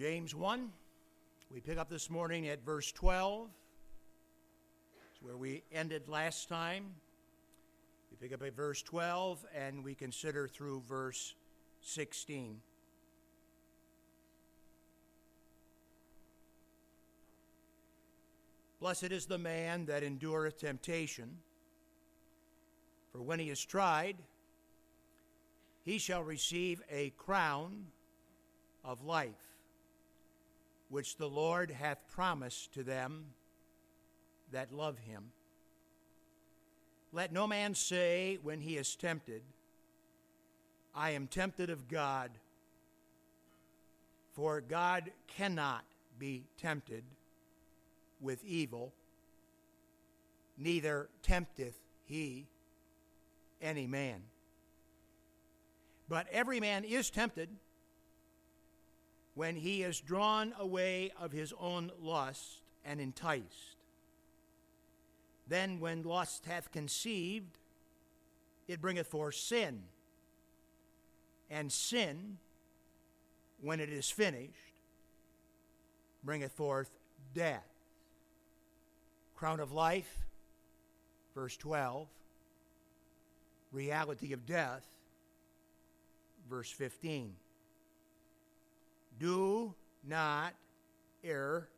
James 1. We pick up this morning at verse 12. It's where we ended last time. We pick up at verse 12 and we consider through verse 16. Blessed is the man that endureth temptation, for when he is tried, he shall receive a crown of life, which the Lord hath promised to them that love him. Let no man say when he is tempted, I am tempted of God, for God cannot be tempted with evil, neither tempteth he any man. But every man is tempted when he is drawn away of his own lust and enticed. Then, when lust hath conceived, it bringeth forth sin. And sin, when it is finished, bringeth forth death crown of life, verse 12, reality of death, verse 15. Do not err,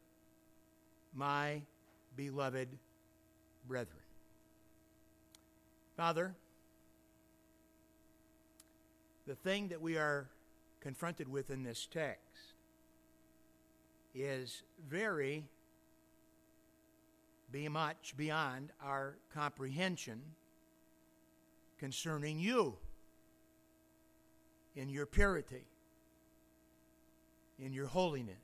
my beloved brethren. Father, the thing that we are confronted with in this text is very be much beyond our comprehension concerning you in your purity, in your holiness,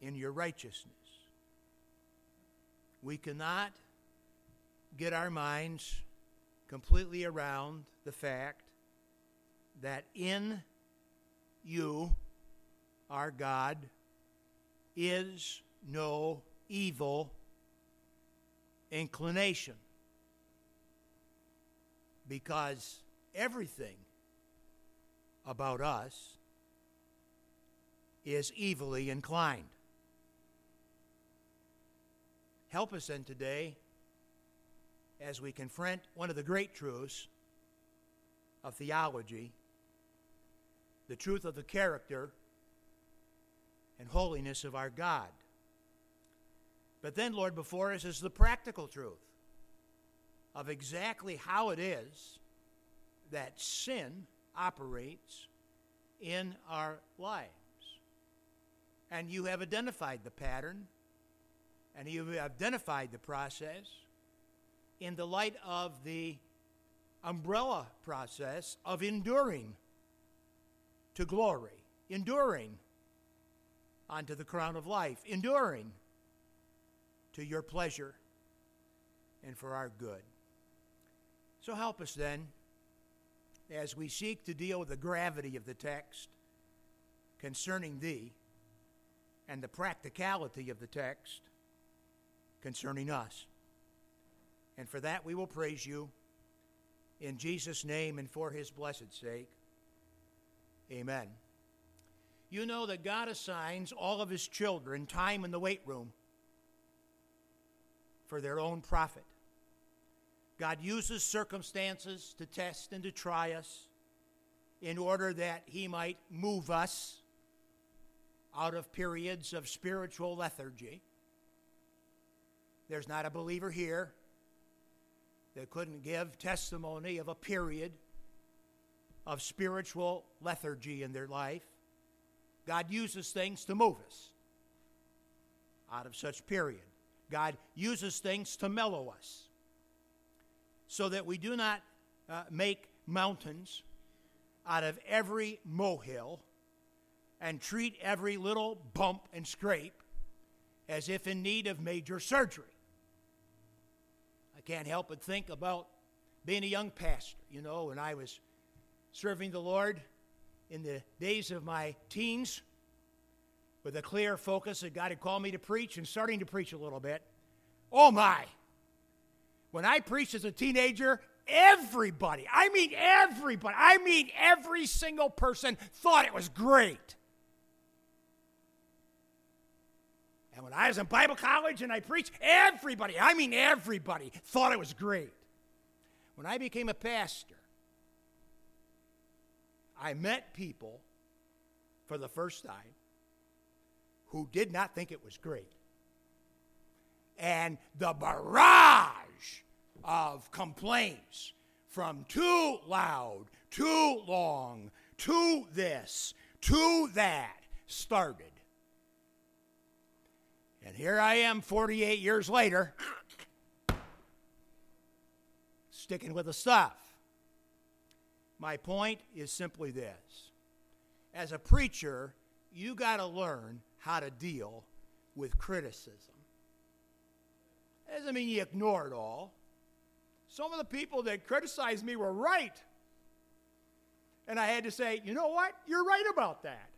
in your righteousness. We cannot get our minds completely around the fact that in you, our God, is no evil inclination. Because everything about us is evilly inclined. Help us then today as we confront one of the great truths of theology the truth of the character and holiness of our God. But then, Lord, before us is the practical truth of exactly how it is that sin operates in our lives. And you have identified the pattern and you have identified the process in the light of the umbrella process of enduring to glory, enduring onto the crown of life, enduring to your pleasure and for our good. So help us then as we seek to deal with the gravity of the text concerning thee and the practicality of the text concerning us. And for that we will praise you in Jesus' name and for his blessed sake. Amen. You know that God assigns all of his children time in the weight room for their own profit. God uses circumstances to test and to try us in order that He might move us out of periods of spiritual lethargy. There's not a believer here that couldn't give testimony of a period of spiritual lethargy in their life. God uses things to move us out of such period. God uses things to mellow us so that we do not uh, make mountains out of every molehill and treat every little bump and scrape as if in need of major surgery. I can't help but think about being a young pastor. You know, when I was serving the Lord in the days of my teens, with a clear focus that God had called me to preach and starting to preach a little bit. Oh my! When I preached as a teenager, everybody, I mean everybody, I mean every single person thought it was great. And when I was in Bible college and I preached, everybody, I mean everybody, thought it was great. When I became a pastor, I met people for the first time who did not think it was great. And the barrage of complaints from too loud, too long, too this, to that started. And here I am 48 years later, sticking with the stuff. My point is simply this as a preacher, you got to learn how to deal with criticism. Doesn't mean you ignore it all. Some of the people that criticized me were right. And I had to say, you know what? You're right about that.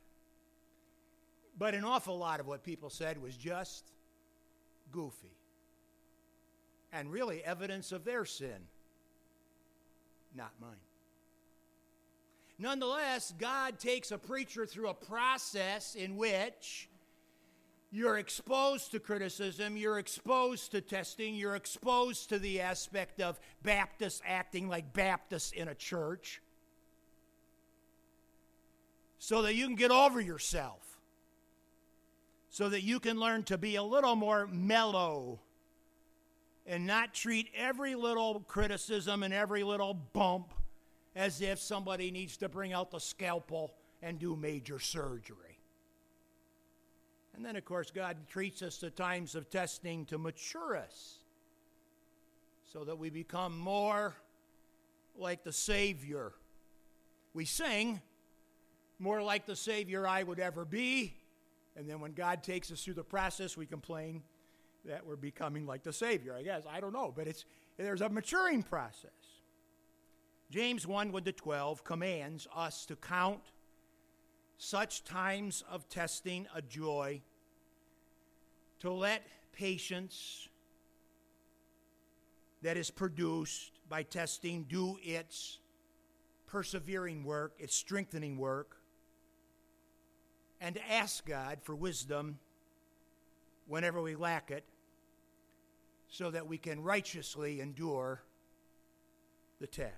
But an awful lot of what people said was just goofy and really evidence of their sin, not mine. Nonetheless, God takes a preacher through a process in which you're exposed to criticism, you're exposed to testing, you're exposed to the aspect of Baptists acting like Baptists in a church so that you can get over yourself, so that you can learn to be a little more mellow and not treat every little criticism and every little bump as if somebody needs to bring out the scalpel and do major surgery. And then, of course, God treats us to times of testing to mature us so that we become more like the Savior. We sing, more like the Savior I would ever be. And then when God takes us through the process, we complain that we're becoming like the Savior. I guess. I don't know. But it's, there's a maturing process. James 1 1 to 12 commands us to count such times of testing a joy, to let patience that is produced by testing do its persevering work, its strengthening work, and to ask God for wisdom whenever we lack it, so that we can righteously endure the test.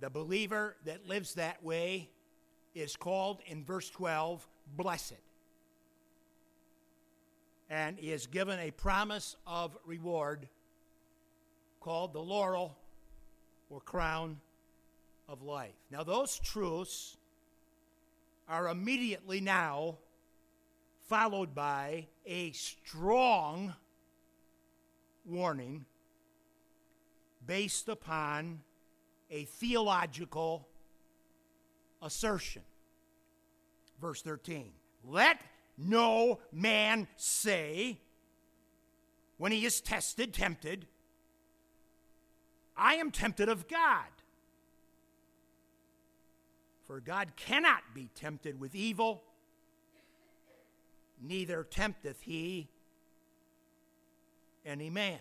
The believer that lives that way is called in verse 12 blessed and is given a promise of reward called the laurel or crown of life. Now, those truths are immediately now followed by a strong warning based upon a theological assertion. Verse 13 Let no man say, when he is tested, tempted, I am tempted of God. For God cannot be tempted with evil, neither tempteth he any man.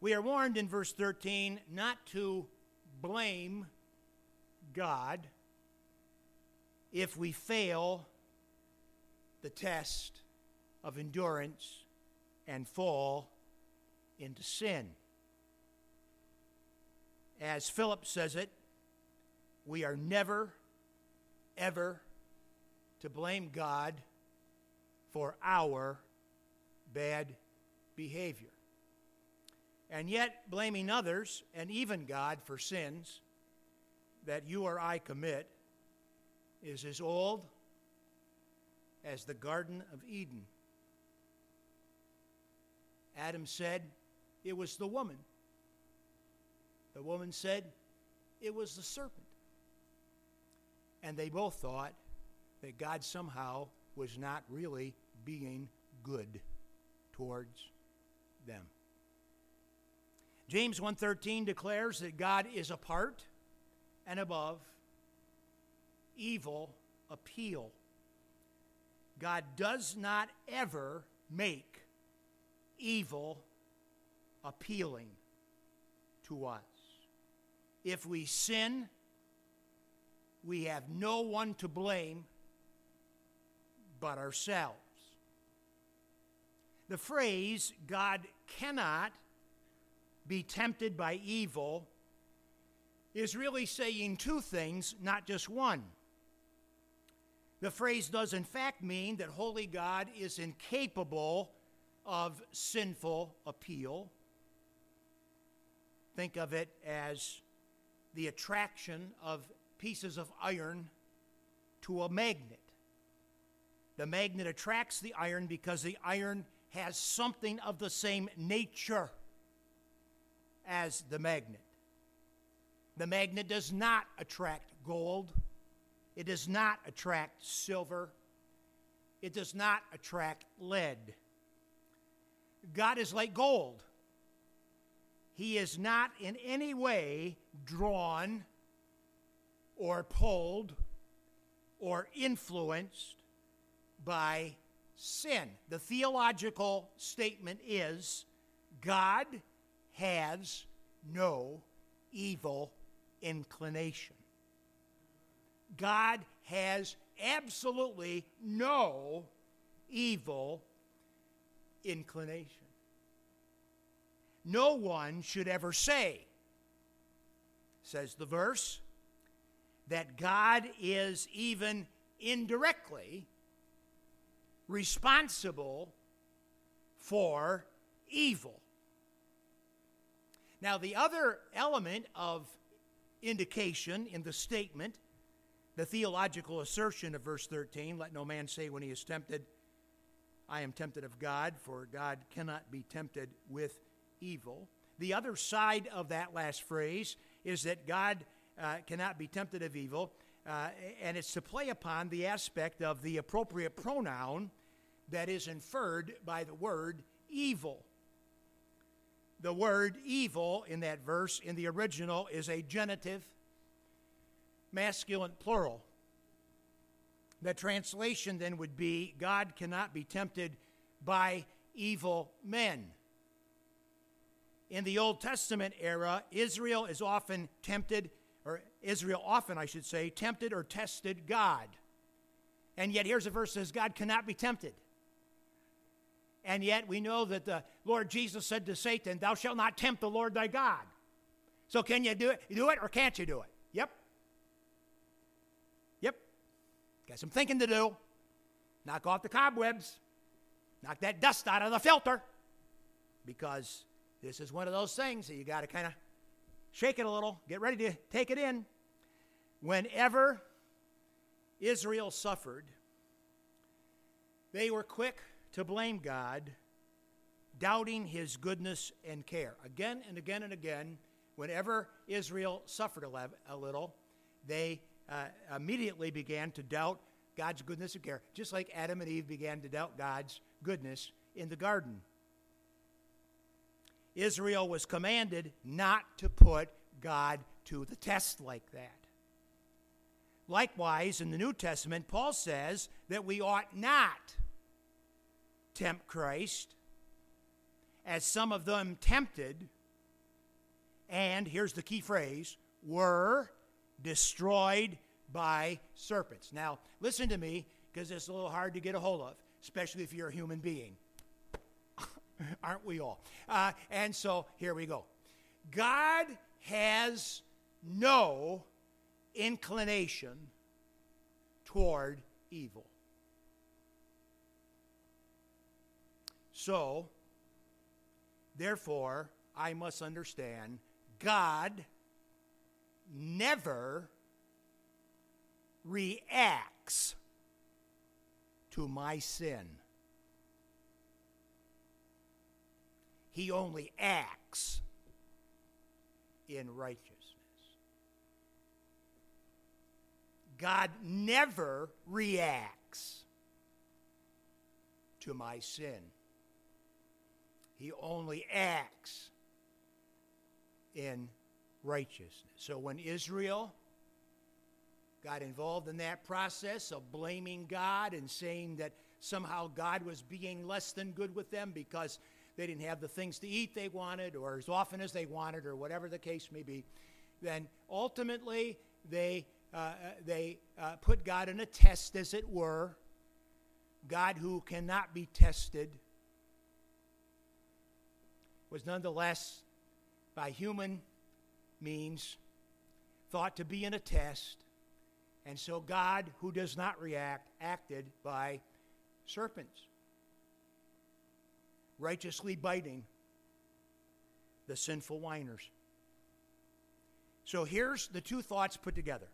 We are warned in verse 13 not to blame God if we fail the test of endurance and fall into sin. As Philip says it, we are never, ever to blame God for our bad behavior. And yet, blaming others and even God for sins that you or I commit is as old as the Garden of Eden. Adam said it was the woman. The woman said it was the serpent. And they both thought that God somehow was not really being good towards them. James 1:13 declares that God is apart and above evil appeal. God does not ever make evil appealing to us. If we sin, we have no one to blame but ourselves. The phrase, God cannot be tempted by evil, is really saying two things, not just one. The phrase does, in fact, mean that holy God is incapable of sinful appeal. Think of it as the attraction of pieces of iron to a magnet. The magnet attracts the iron because the iron has something of the same nature as the magnet. The magnet does not attract gold, it does not attract silver, it does not attract lead. God is like gold. He is not in any way drawn or pulled or influenced by sin. The theological statement is God has no evil inclination. God has absolutely no evil inclination. No one should ever say, says the verse, that God is even indirectly responsible for evil. Now, the other element of indication in the statement, the theological assertion of verse 13, let no man say when he is tempted, I am tempted of God, for God cannot be tempted with evil. The other side of that last phrase is that God uh, cannot be tempted of evil, uh, and it's to play upon the aspect of the appropriate pronoun that is inferred by the word evil. The word evil in that verse in the original is a genitive, masculine plural. The translation then would be God cannot be tempted by evil men. In the Old Testament era, Israel is often tempted, or Israel often, I should say, tempted or tested God. And yet, here's a verse that says God cannot be tempted. And yet we know that the Lord Jesus said to Satan, Thou shalt not tempt the Lord thy God. So can you do it, do it or can't you do it? Yep. Yep. Got some thinking to do. Knock off the cobwebs. Knock that dust out of the filter. Because this is one of those things that you got to kind of shake it a little, get ready to take it in. Whenever Israel suffered, they were quick to blame God, doubting his goodness and care. Again and again and again, whenever Israel suffered a, little, they uh, immediately began to doubt God's goodness and care, just like Adam and Eve began to doubt God's goodness in the garden. Israel was commanded not to put God to the test like that. Likewise, in the New Testament, Paul says that we ought not tempt Christ, as some of them tempted, and here's the key phrase were destroyed by serpents. Now, listen to me, because it's a little hard to get a hold of, especially if you're a human being. Aren't we all? Uh, and so here we go. God has no inclination toward evil. So, therefore, I must understand God never reacts to my sin. He only acts in righteousness. God never reacts to my sin. He only acts in righteousness. So when Israel got involved in that process of blaming God and saying that somehow God was being less than good with them because they didn't have the things to eat they wanted or as often as they wanted or whatever the case may be, then ultimately they, uh, they uh, put God in a test, as it were, God who cannot be tested, was nonetheless, by human means, thought to be in a test. And so God, who does not react, acted by serpents, righteously biting the sinful whiners. So here's the two thoughts put together.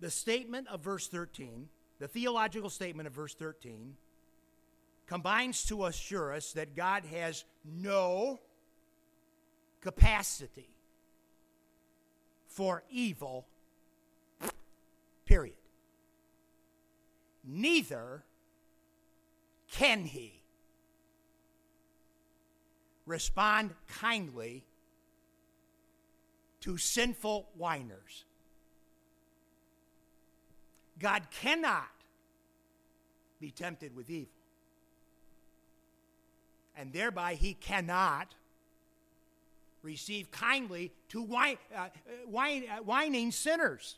The statement of verse 13, the theological statement of verse 13, combines to assure us that God has no capacity for evil, period. Neither can he respond kindly to sinful whiners. God cannot be tempted with evil. And thereby, he cannot receive kindly to whine, uh, whine, uh, whining sinners.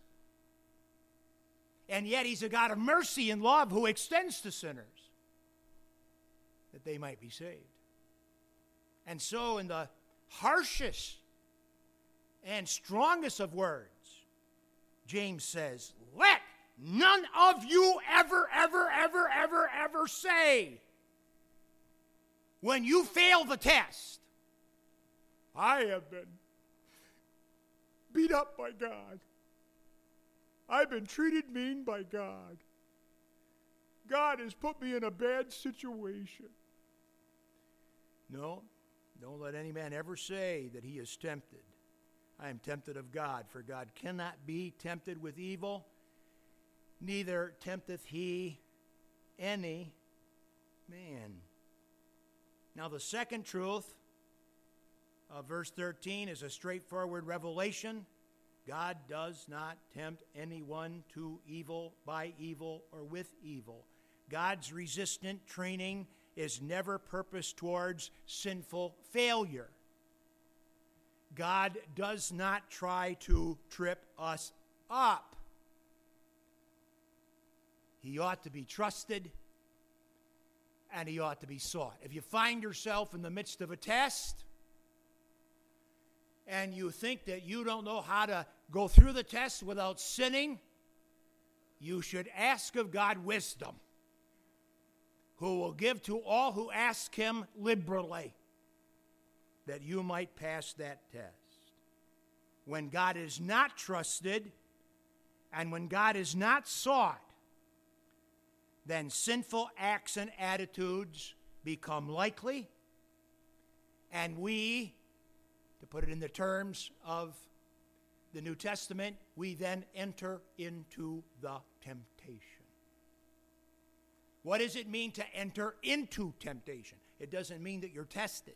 And yet, he's a God of mercy and love who extends to sinners that they might be saved. And so, in the harshest and strongest of words, James says, Let none of you ever, ever, ever, ever, ever say, when you fail the test, I have been beat up by God. I've been treated mean by God. God has put me in a bad situation. No, don't let any man ever say that he is tempted. I am tempted of God, for God cannot be tempted with evil, neither tempteth he any man. Now, the second truth of verse 13 is a straightforward revelation. God does not tempt anyone to evil by evil or with evil. God's resistant training is never purposed towards sinful failure. God does not try to trip us up. He ought to be trusted and he ought to be sought. If you find yourself in the midst of a test and you think that you don't know how to go through the test without sinning, you should ask of God wisdom, who will give to all who ask him liberally, that you might pass that test. When God is not trusted and when God is not sought, then sinful acts and attitudes become likely, and we, to put it in the terms of the New Testament, we then enter into the temptation. What does it mean to enter into temptation? It doesn't mean that you're tested.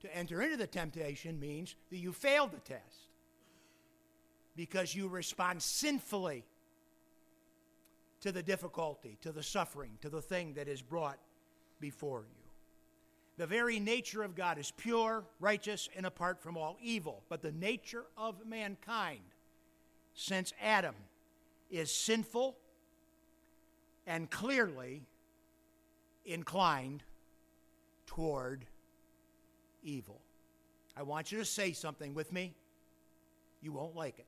To enter into the temptation means that you fail the test because you respond sinfully to the difficulty, to the suffering, to the thing that is brought before you. The very nature of God is pure, righteous, and apart from all evil. But the nature of mankind, since Adam, is sinful and clearly inclined toward evil. I want you to say something with me. You won't like it.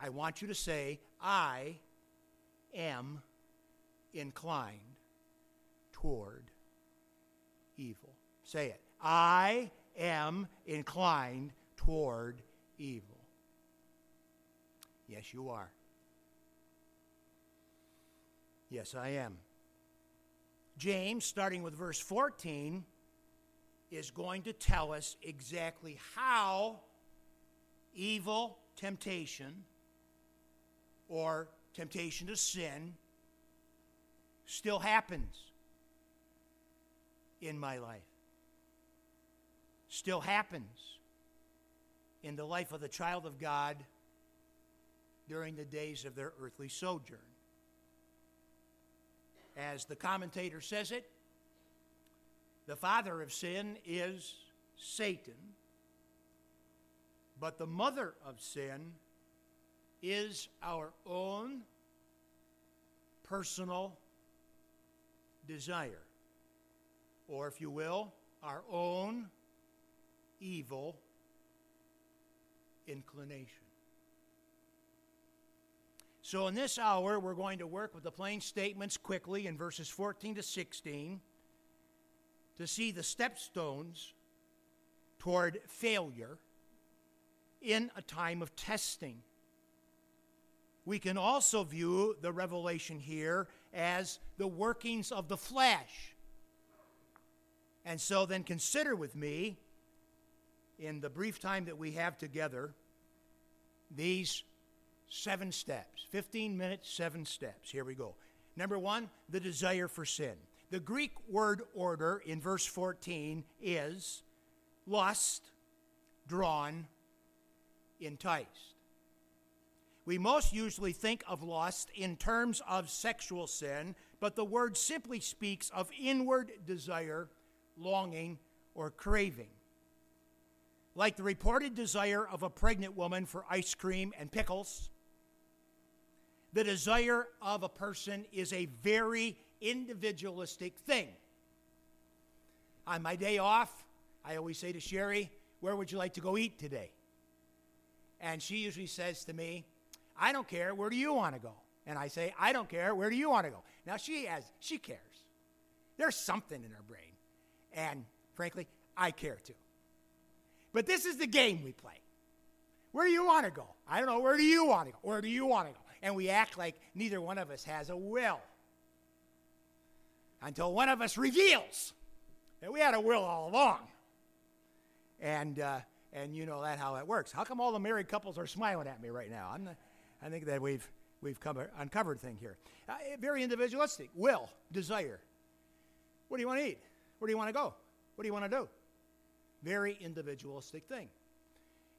I want you to say, I am inclined toward evil. Say it. I am inclined toward evil. Yes, you are. Yes, I am. James, starting with verse 14, is going to tell us exactly how evil temptation or temptation to sin still happens in my life. Still happens in the life of the child of God during the days of their earthly sojourn. As the commentator says it, the father of sin is Satan, but the mother of sin is our own personal desire, or if you will, our own evil inclination. So, in this hour, we're going to work with the plain statements quickly in verses 14 to 16 to see the stepstones toward failure in a time of testing. We can also view the revelation here as the workings of the flesh. And so then consider with me, in the brief time that we have together, these seven steps 15 minutes, seven steps. Here we go. Number one, the desire for sin. The Greek word order in verse 14 is lust, drawn, enticed. We most usually think of lust in terms of sexual sin, but the word simply speaks of inward desire, longing, or craving. Like the reported desire of a pregnant woman for ice cream and pickles, the desire of a person is a very individualistic thing. On my day off, I always say to Sherry, Where would you like to go eat today? And she usually says to me, I don't care, where do you want to go? And I say, I don't care, where do you want to go? Now she has, she cares. There's something in her brain. And frankly, I care too. But this is the game we play. Where do you want to go? I don't know, where do you want to go? Where do you want to go? And we act like neither one of us has a will. Until one of us reveals that we had a will all along. And, uh, and you know that how that works. How come all the married couples are smiling at me right now? Not, i think that we've, we've covered, uncovered thing here. Uh, very individualistic. Will, desire. What do you want to eat? Where do you want to go? What do you want to do? Very individualistic thing.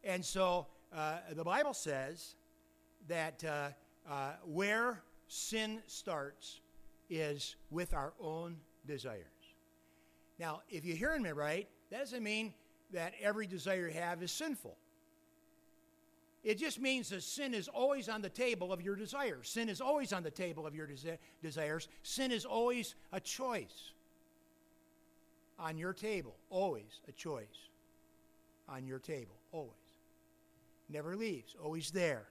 And so uh, the Bible says that uh, where sin starts is with our own desires. Now, if you're hearing me right, that doesn't mean that every desire you have is sinful. It just means that sin is always on the table of your desires. Sin is always on the table of your desi- desires. Sin is always a choice on your table. Always a choice on your table. Always. Never leaves. Always there.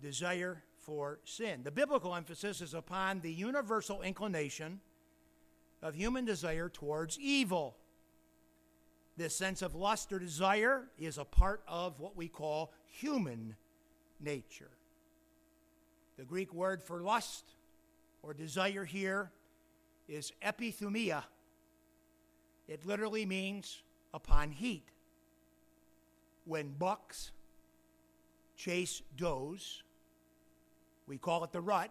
Desire for sin. The biblical emphasis is upon the universal inclination of human desire towards evil. This sense of lust or desire is a part of what we call human nature. The Greek word for lust or desire here is epithumia. It literally means upon heat. When bucks chase does, we call it the rut,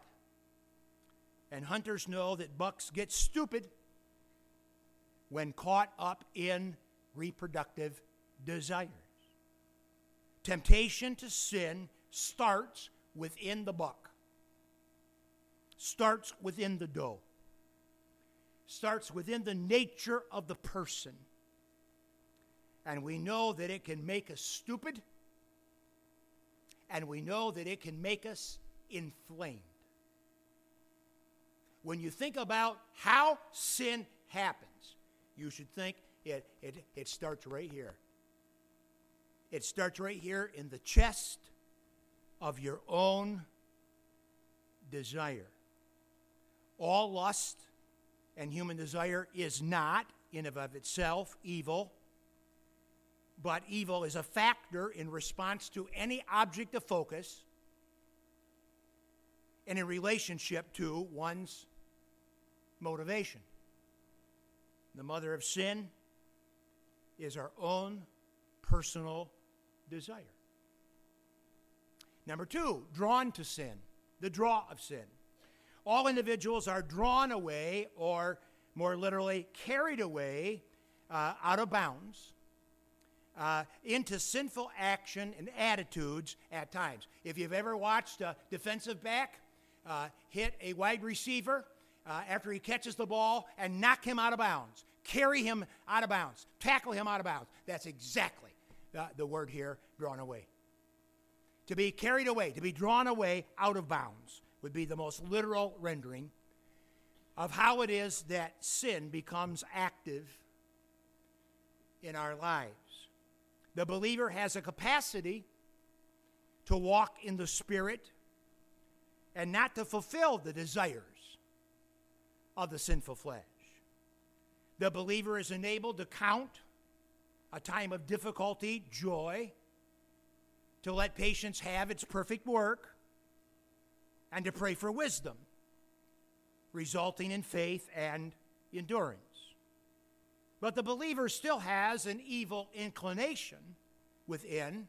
and hunters know that bucks get stupid when caught up in reproductive desires. Temptation to sin starts within the buck, starts within the doe, starts within the nature of the person. And we know that it can make us stupid, and we know that it can make us inflamed. When you think about how sin happens, you should think it, it, it starts right here. It starts right here in the chest of your own desire. All lust and human desire is not, in and of itself, evil, but evil is a factor in response to any object of focus and in relationship to one's motivation. The mother of sin is our own personal desire. Number two, drawn to sin, the draw of sin. All individuals are drawn away, or more literally, carried away uh, out of bounds uh, into sinful action and attitudes at times. If you've ever watched a defensive back uh, hit a wide receiver uh, after he catches the ball and knock him out of bounds, carry him out of bounds, tackle him out of bounds. That's exactly the, the word here drawn away. To be carried away, to be drawn away out of bounds, would be the most literal rendering of how it is that sin becomes active in our lives. The believer has a capacity to walk in the Spirit and not to fulfill the desires of the sinful flesh. The believer is enabled to count a time of difficulty joy, to let patience have its perfect work, and to pray for wisdom, resulting in faith and endurance. But the believer still has an evil inclination within,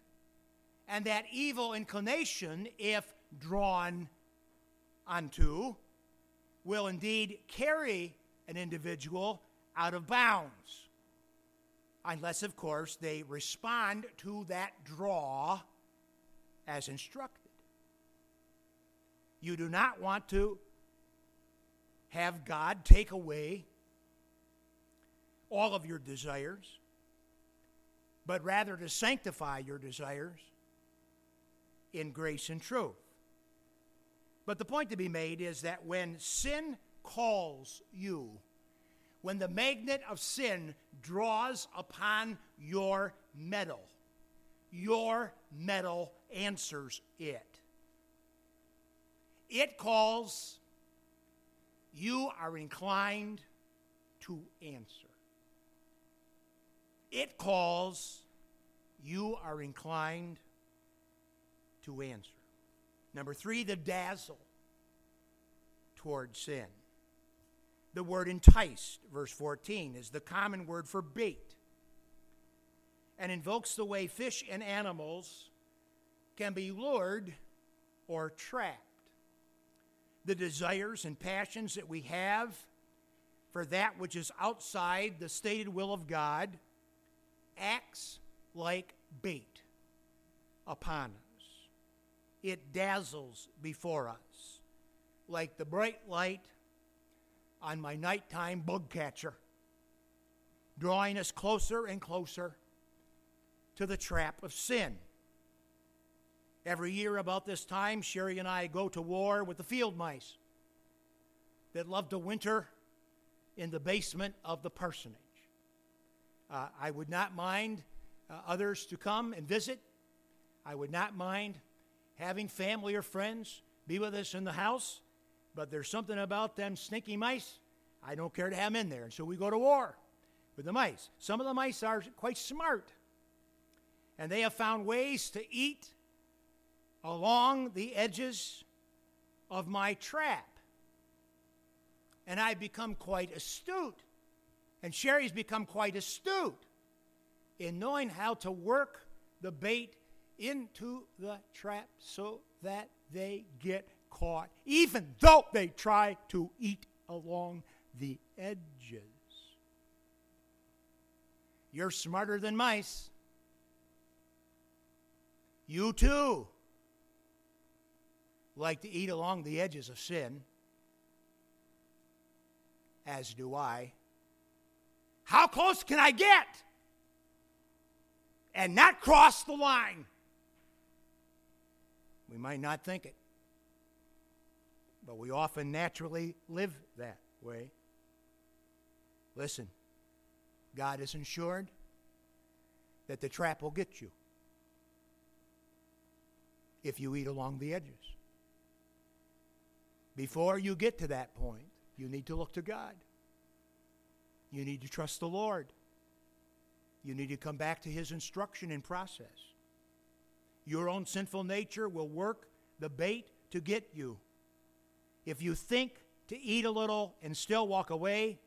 and that evil inclination, if drawn unto, will indeed carry an individual out of bounds. Unless, of course, they respond to that draw as instructed. You do not want to have God take away all of your desires, but rather to sanctify your desires in grace and truth. But the point to be made is that when sin calls you, when the magnet of sin draws upon your metal, your metal answers it. It calls, you are inclined to answer. It calls, you are inclined to answer. Number three, the dazzle toward sin. The word enticed, verse 14, is the common word for bait and invokes the way fish and animals can be lured or trapped. The desires and passions that we have for that which is outside the stated will of God acts like bait upon us. It dazzles before us like the bright light on my nighttime bug catcher, drawing us closer and closer to the trap of sin. Every year, about this time, Sherry and I go to war with the field mice that love to winter in the basement of the parsonage. Uh, I would not mind uh, others to come and visit. I would not mind having family or friends be with us in the house but there's something about them sneaky mice. I don't care to have them in there. And so we go to war with the mice. Some of the mice are quite smart, and they have found ways to eat along the edges of my trap. And I've become quite astute, and Sherry's become quite astute in knowing how to work the bait into the trap so that they get caught, even though they try to eat along the edges. You're smarter than mice. You too like to eat along the edges of sin, as do I. How close can I get and not cross the line? We might not think it but we often naturally live that way. Listen, God is insured that the trap will get you if you eat along the edges. Before you get to that point, you need to look to God. You need to trust the Lord. You need to come back to His instruction and process. Your own sinful nature will work the bait to get you. If you think to eat a little and still walk away,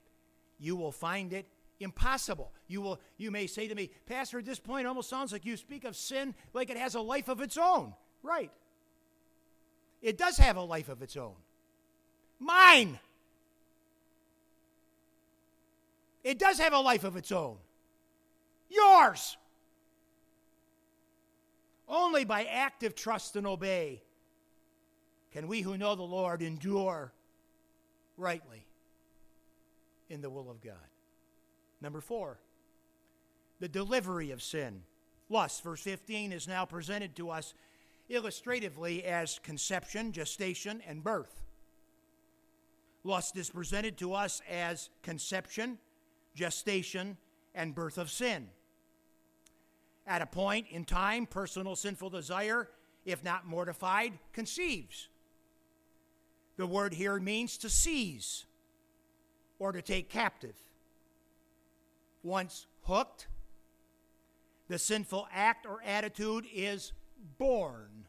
you will find it impossible. You will you may say to me, "Pastor, at this point almost sounds like you speak of sin like it has a life of its own." Right. It does have a life of its own. Mine. It does have a life of its own. Yours. Only by active trust and obey can we who know the Lord endure rightly in the will of God? Number four, the delivery of sin. Lust, verse 15, is now presented to us illustratively as conception, gestation, and birth. Lust is presented to us as conception, gestation, and birth of sin. At a point in time, personal sinful desire, if not mortified, conceives. The word here means to seize or to take captive. Once hooked, the sinful act or attitude is born.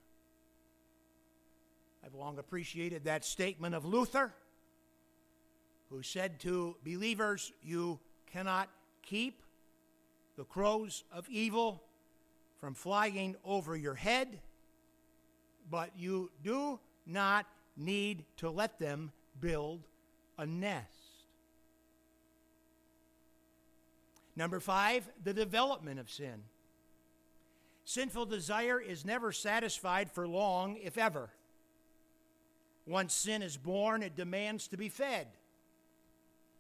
I've long appreciated that statement of Luther, who said to believers, You cannot keep the crows of evil from flying over your head, but you do not need to let them build a nest. Number five, the development of sin. Sinful desire is never satisfied for long, if ever. Once sin is born, it demands to be fed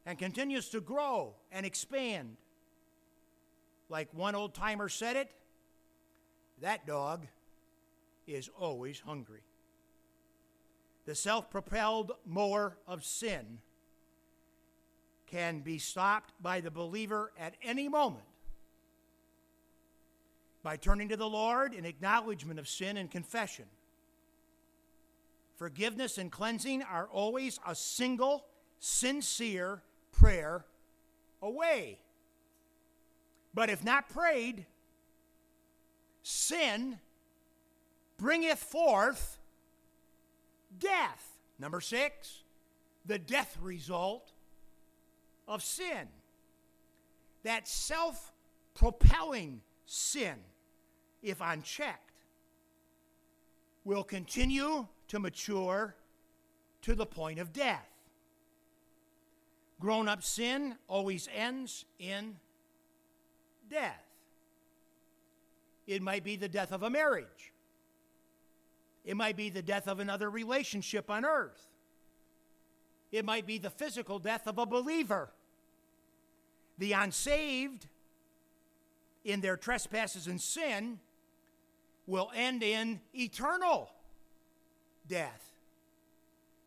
and continues to grow and expand. Like one old timer said it, that dog is always hungry. The self propelled mower of sin can be stopped by the believer at any moment by turning to the Lord in acknowledgement of sin and confession. Forgiveness and cleansing are always a single, sincere prayer away. But if not prayed, sin bringeth forth death. Number six, the death result of sin. That self propelling sin if unchecked, will continue to mature to the point of death. Grown up sin always ends in death. It might be the death of a marriage, it might be the death of another relationship on earth, it might be the physical death of a believer. The unsaved, in their trespasses and sin, will end in eternal death.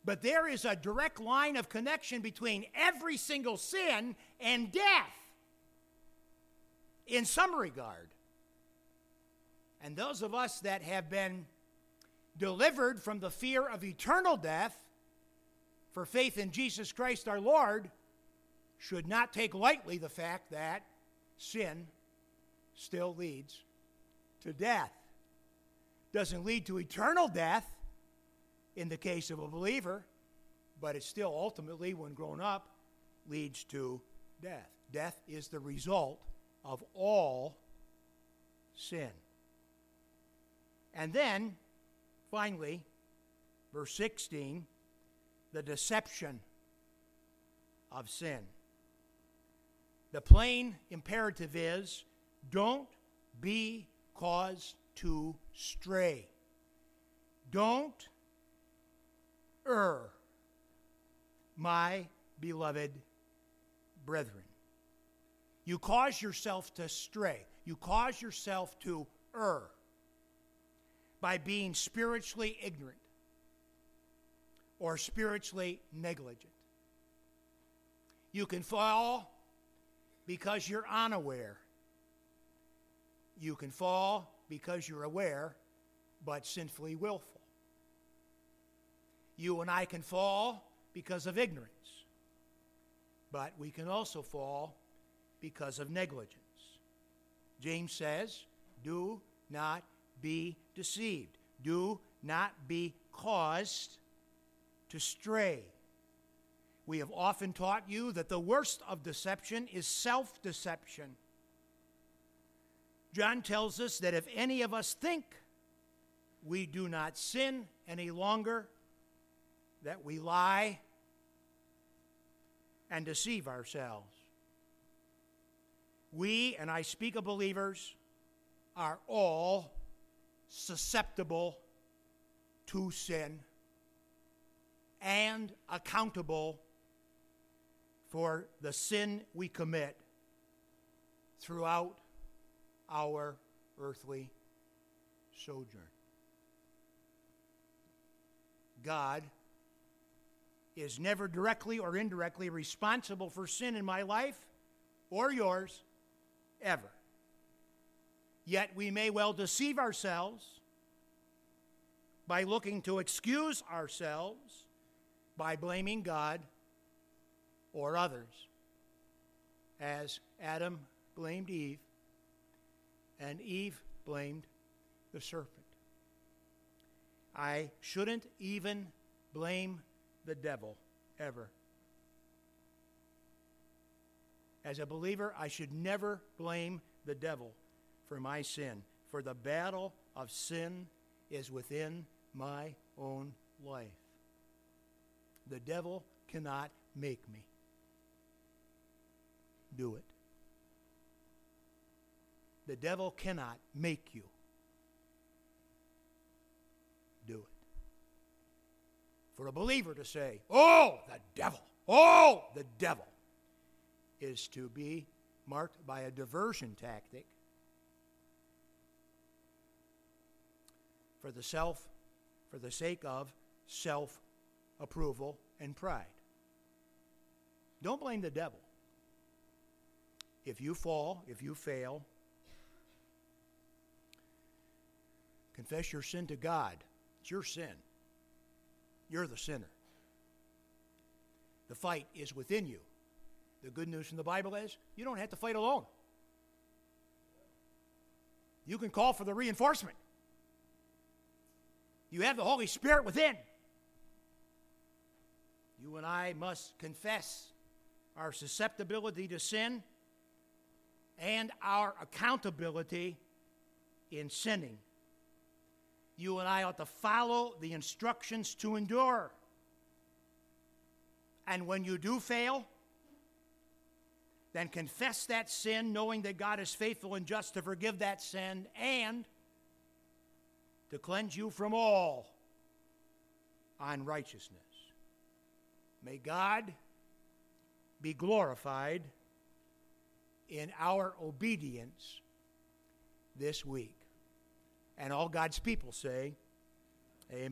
But there is a direct line of connection between every single sin and death in some regard. And those of us that have been delivered from the fear of eternal death for faith in Jesus Christ our Lord should not take lightly the fact that sin still leads to death doesn't lead to eternal death in the case of a believer, but it still ultimately, when grown up, leads to death. Death is the result of all sin. And then, finally, verse 16, the deception of sin. The plain imperative is don't be caused to stray. Don't err, my beloved brethren. You cause yourself to stray. You cause yourself to err by being spiritually ignorant or spiritually negligent. You can fall because you're unaware. You can fall because you're aware, but sinfully willful. You and I can fall because of ignorance, but we can also fall because of negligence. James says, Do not be deceived. Do not be caused to stray. We have often taught you that the worst of deception is self deception. John tells us that if any of us think we do not sin any longer, that we lie and deceive ourselves. We, and I speak of believers, are all susceptible to sin and accountable for the sin we commit throughout our earthly sojourn. God is never directly or indirectly responsible for sin in my life or yours, ever. Yet we may well deceive ourselves by looking to excuse ourselves by blaming God or others, as Adam blamed Eve and Eve blamed the serpent. I shouldn't even blame the devil ever. As a believer, I should never blame the devil for my sin, for the battle of sin is within my own life. The devil cannot make me do it. The devil cannot make you do it. For a believer to say, Oh, the devil, oh, the devil, is to be marked by a diversion tactic for the self, for the sake of self approval and pride. Don't blame the devil. If you fall, if you fail, confess your sin to God. It's your sin. You're the sinner. The fight is within you. The good news from the Bible is you don't have to fight alone. You can call for the reinforcement. You have the Holy Spirit within. You and I must confess our susceptibility to sin and our accountability in sinning. You and I ought to follow the instructions to endure. And when you do fail, then confess that sin, knowing that God is faithful and just to forgive that sin and to cleanse you from all unrighteousness. May God be glorified in our obedience this week. And all God's people say, Amen.